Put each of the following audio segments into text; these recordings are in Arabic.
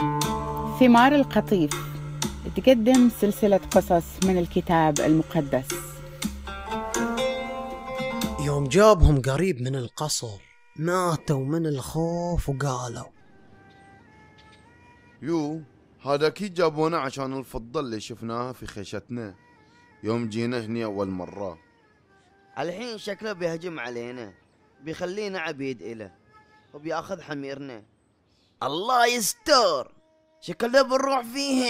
ثمار القطيف. تقدم سلسلة قصص من الكتاب المقدس. يوم جابهم قريب من القصر ماتوا من الخوف وقالوا يو هذا أكيد جابونا عشان الفضة اللي شفناها في خيشتنا يوم جينا هني أول مرة. الحين شكله بيهجم علينا بيخلينا عبيد إله وبيأخذ حميرنا. الله يستر. شكله بنروح فيه.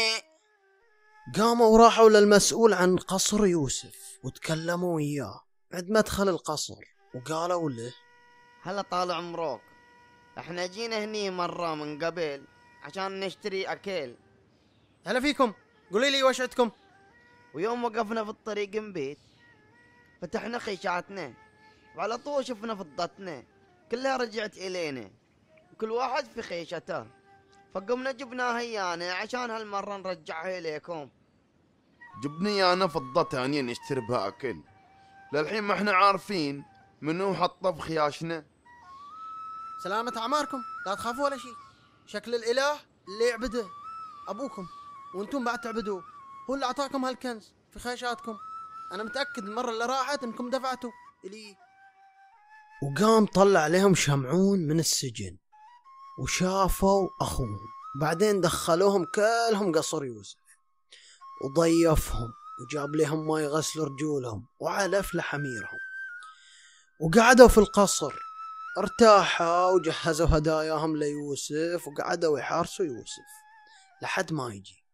قاموا وراحوا للمسؤول عن قصر يوسف وتكلموا وياه. عند مدخل القصر وقالوا له هلا طال عمرك. إحنا جينا هني مرة من قبل عشان نشتري أكل. هلا فيكم. قولي لي وش عندكم؟ ويوم وقفنا في الطريق نبيت فتحنا خيشاتنا وعلى طول شفنا فضتنا. كلها رجعت إلينا. وكل واحد في خيشته. فقمنا جبناها إيانا عشان هالمرة نرجعها إليكم. جبني أنا فضة تانية نشتري بها أكل. للحين ما إحنا عارفين منو حطه في خياشنا. سلامة أعماركم. لا تخافوا ولا شيء. شكل الإله اللي يعبده أبوكم وأنتم بعد تعبدوه. هو اللي أعطاكم هالكنز في خيشاتكم. أنا متأكد المرة اللي راحت أنكم دفعتوا إلي وقام طلع لهم شمعون من السجن. وشافوا أخوهم. بعدين دخلوهم كلهم قصر يوسف. وضيفهم وجاب لهم ما يغسلوا رجولهم وعلف لحميرهم. وقعدوا في القصر. ارتاحوا وجهزوا هداياهم ليوسف وقعدوا يحارسوا يوسف لحد ما يجي.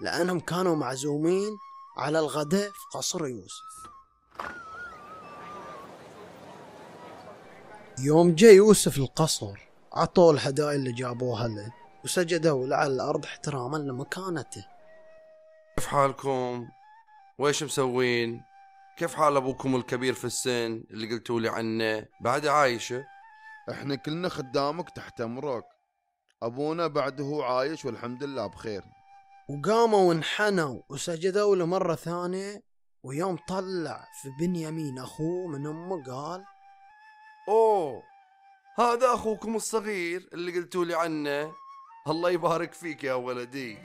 لأنهم كانوا معزومين على الغداء في قصر يوسف. يوم جاء يوسف القصر عطوه الهدايا اللي جابوها له وسجدوا له على الأرض احتراما لمكانته كيف حالكم؟ ويش مسوين؟ كيف حال أبوكم الكبير في السن اللي قلتوا لي عنه؟ بعد عايشة؟ إحنا كلنا خدامك تحت أمرك أبونا بعده هو عايش والحمد لله بخير وقاموا وانحنوا وسجدوا له مرة ثانية ويوم طلع في بنيامين أخوه من أمه قال أوه هذا أخوكم الصغير اللي قلتوا لي عنه. الله يبارك فيك يا ولدي.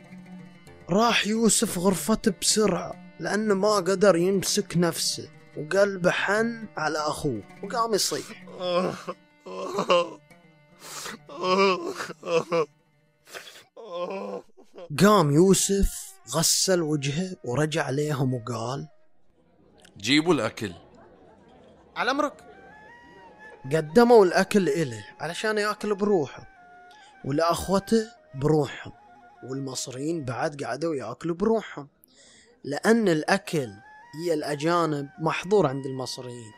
راح يوسف غرفته بسرعة لأنه ما قدر يمسك نفسه وقلبه حن على أخوه وقام يصيح. قام يوسف غسل وجهه ورجع ليهم وقال جيبوا الأكل. على أمرك. قدموا الأكل إله علشان يأكل بروحه ولأخوته بروحهم والمصريين بعد قعدوا يأكلوا بروحهم لأن الأكل هي الأجانب محظور عند المصريين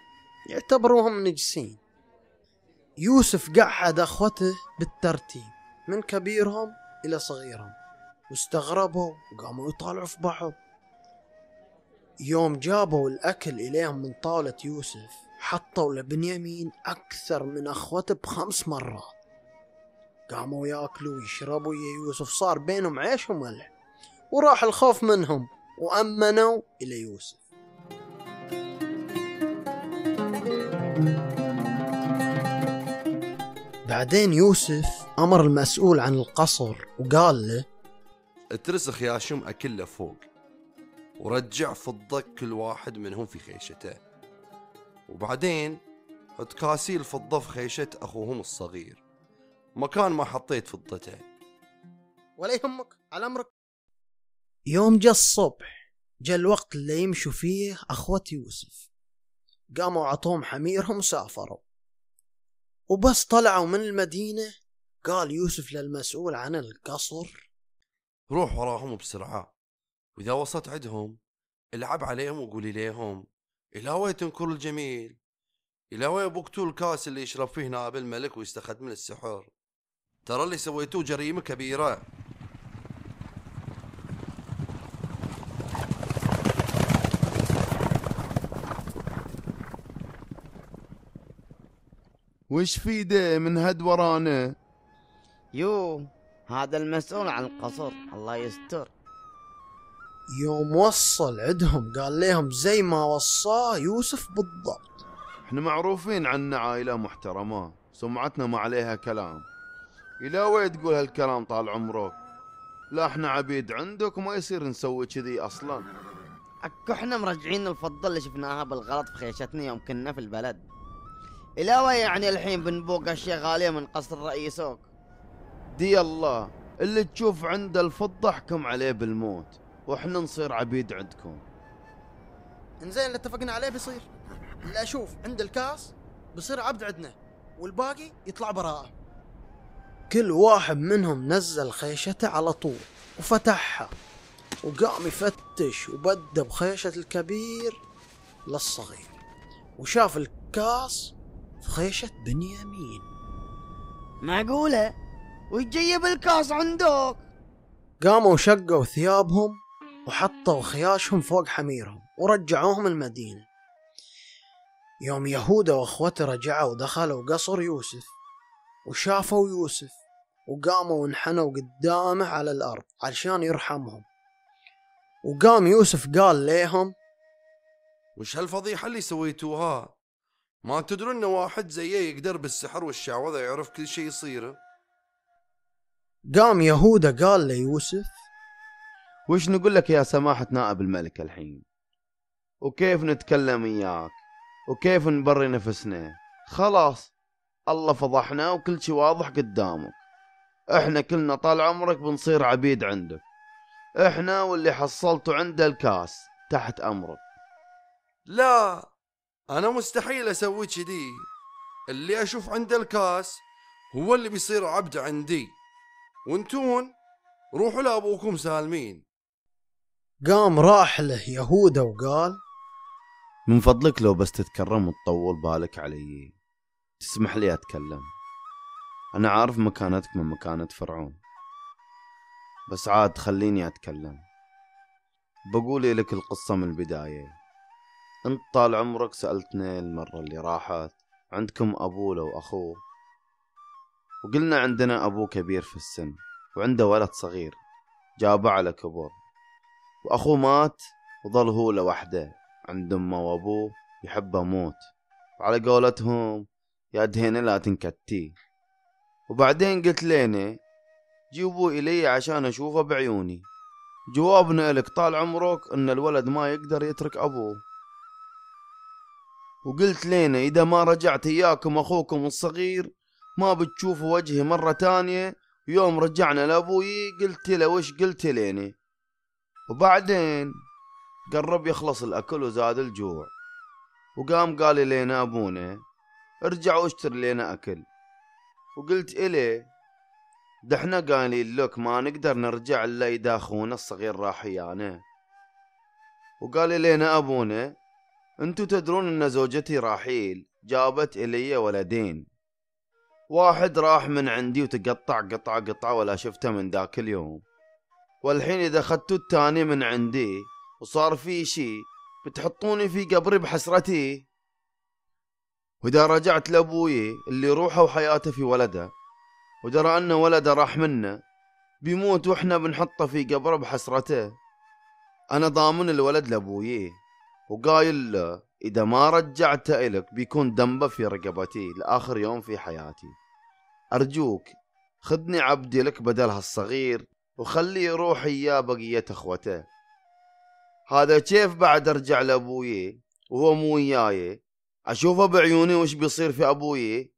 يعتبروهم نجسين. يوسف قعد أخوته بالترتيب من كبيرهم إلى صغيرهم واستغربوا وقاموا يطالعوا في بعض. يوم جابوا الأكل إليهم من طاولة يوسف حطوا لبنيامين أكثر من أخوته بخمس مرات. قاموا يأكلوا ويشربوا يا يوسف. صار بينهم عيش وملح. وراح الخوف منهم وأمنوا إلى يوسف. بعدين يوسف أمر المسؤول عن القصر وقال له اترسخ يا شم اكله فوق. ورجع فضة كل واحد منهم في خيشته. وبعدين حط كاسيل فضة في خيشة أخوهم الصغير. مكان ما حطيت فضته ولا يهمك على أمرك. يوم جاء الصبح جاء الوقت اللي يمشوا فيه أخوة يوسف. قاموا عطوهم حميرهم وسافروا وبس طلعوا من المدينة. قال يوسف للمسؤول عن القصر روح وراهم بسرعة. وإذا وصلت عندهم العب عليهم وقولي ليهم إلى وين تنكر الجميل؟ إلى وين بوقتوا الكاس اللي يشرب فيه نائب الملك ويستخدم من السحر ترى اللي سويتوه جريمة كبيرة. وش في ده من هد ورانا؟ يو هذا المسؤول عن القصر الله يستر. يوم وصل عندهم قال لهم زي ما وصاه يوسف بالضبط. إحنا معروفين عنا عائلة محترمة سمعتنا ما عليها كلام. إلى وين تقول هالكلام طال عمرك. لا إحنا عبيد عندك وما يصير نسوي كذي أصلا. أكو إحنا مرجعين الفضة اللي شفناها بالغلط في خيشتنا يوم كنا في البلد. إلى وين يعني الحين بنبوق أشياء غالية من قصر رئيسك دي الله اللي تشوف عنده الفضة احكم عليه بالموت. وإحنا نصير عبيد عندكم. إنزين اللي اتفقنا عليه بيصير. اللي أشوف عند الكاس بصير عبد عندنا والباقي يطلع براءة. كل واحد منهم نزل خيشته على طول وفتحها وقام يفتش وبدى بخيشة الكبير للصغير. وشاف الكاس في خيشة بنيامين. معقولة؟ ويجيب الكاس عندك؟ قاموا شقوا ثيابهم وحطوا خياشهم فوق حميرهم ورجعوهم المدينة. يوم يهودا واخوته رجعوا دخلوا قصر يوسف وشافوا يوسف وقاموا انحنوا قدامه على الأرض علشان يرحمهم. وقام يوسف قال ليهم وش هالفضيحة اللي سويتوها؟ ما تدرون إن واحد زيه يقدر بالسحر والشعوذة يعرف كل شيء يصير؟ قام يهودا قال ليوسف وش نقول لك يا سماحة نائب الملك الحين؟ وكيف نتكلم إياك وكيف نبري نفسنا؟ خلاص الله فضحنا وكل شي واضح قدامك. إحنا كلنا طال عمرك بنصير عبيد عندك. إحنا واللي حصلته عنده الكاس تحت أمرك. لا أنا مستحيل أسوي كذي. اللي أشوف عنده الكاس هو اللي بيصير عبد عندي. وأنتون روحوا لأبوكم سالمين. قام راح له يهودا وقال من فضلك لو بس تتكرم وتطول بالك علي. تسمح لي أتكلم. أنا عارف مكانتك من مكانة فرعون. بس عاد خليني أتكلم. بقول لك القصة من البداية. انت طال عمرك سألتنا المرة اللي راحت عندكم ابو لو أخوه. وقلنا عندنا ابو كبير في السن وعنده ولد صغير جابه على كبر. وأخوه مات وظل هو لوحده عند أمه وأبوه يحبه موت. وعلى قولتهم يا دهينة لا تنكتي. وبعدين قلت لينا جيبوا إلي عشان أشوفه بعيوني. جوابنا لك طال عمرك إن الولد ما يقدر يترك أبوه. وقلت لينا إذا ما رجعت إياكم أخوكم الصغير ما بتشوفوا وجهي مرة تانية. يوم رجعنا لأبوي قلت له وش قلت ليني؟ وبعدين قرب يخلص الأكل وزاد الجوع. وقام قال لينا أبونا ارجع واشتر لنا أكل. وقلت إليه دحنا قايلين لك ما نقدر نرجع إلا إذا أخونا الصغير راح يانا وقال لينا أبونا أنتو تدرون إن زوجتي راحيل جابت إلي ولدين. واحد راح من عندي وتقطع قطعة قطعة ولا شفته من ذاك اليوم. والحين إذا أخذتوا التاني من عندي وصار في شي بتحطوني في قبري بحسرتي؟ وإذا رجعت لأبوي اللي روحه وحياته في ولده ودرى أن ولده راح منه بيموت وإحنا بنحطه في قبره بحسرته. أنا ضامن الولد لأبوي وقايل له إذا ما رجعته إلك بيكون ذنبه في رقبتي لآخر يوم في حياتي. أرجوك خذني عبدي لك بدل هالصغير وخليه يروح إياه بقية أخوته. هذا كيف بعد أرجع لأبوي وهو مو وياي؟ أشوفه بعيوني وش بيصير في أبوي؟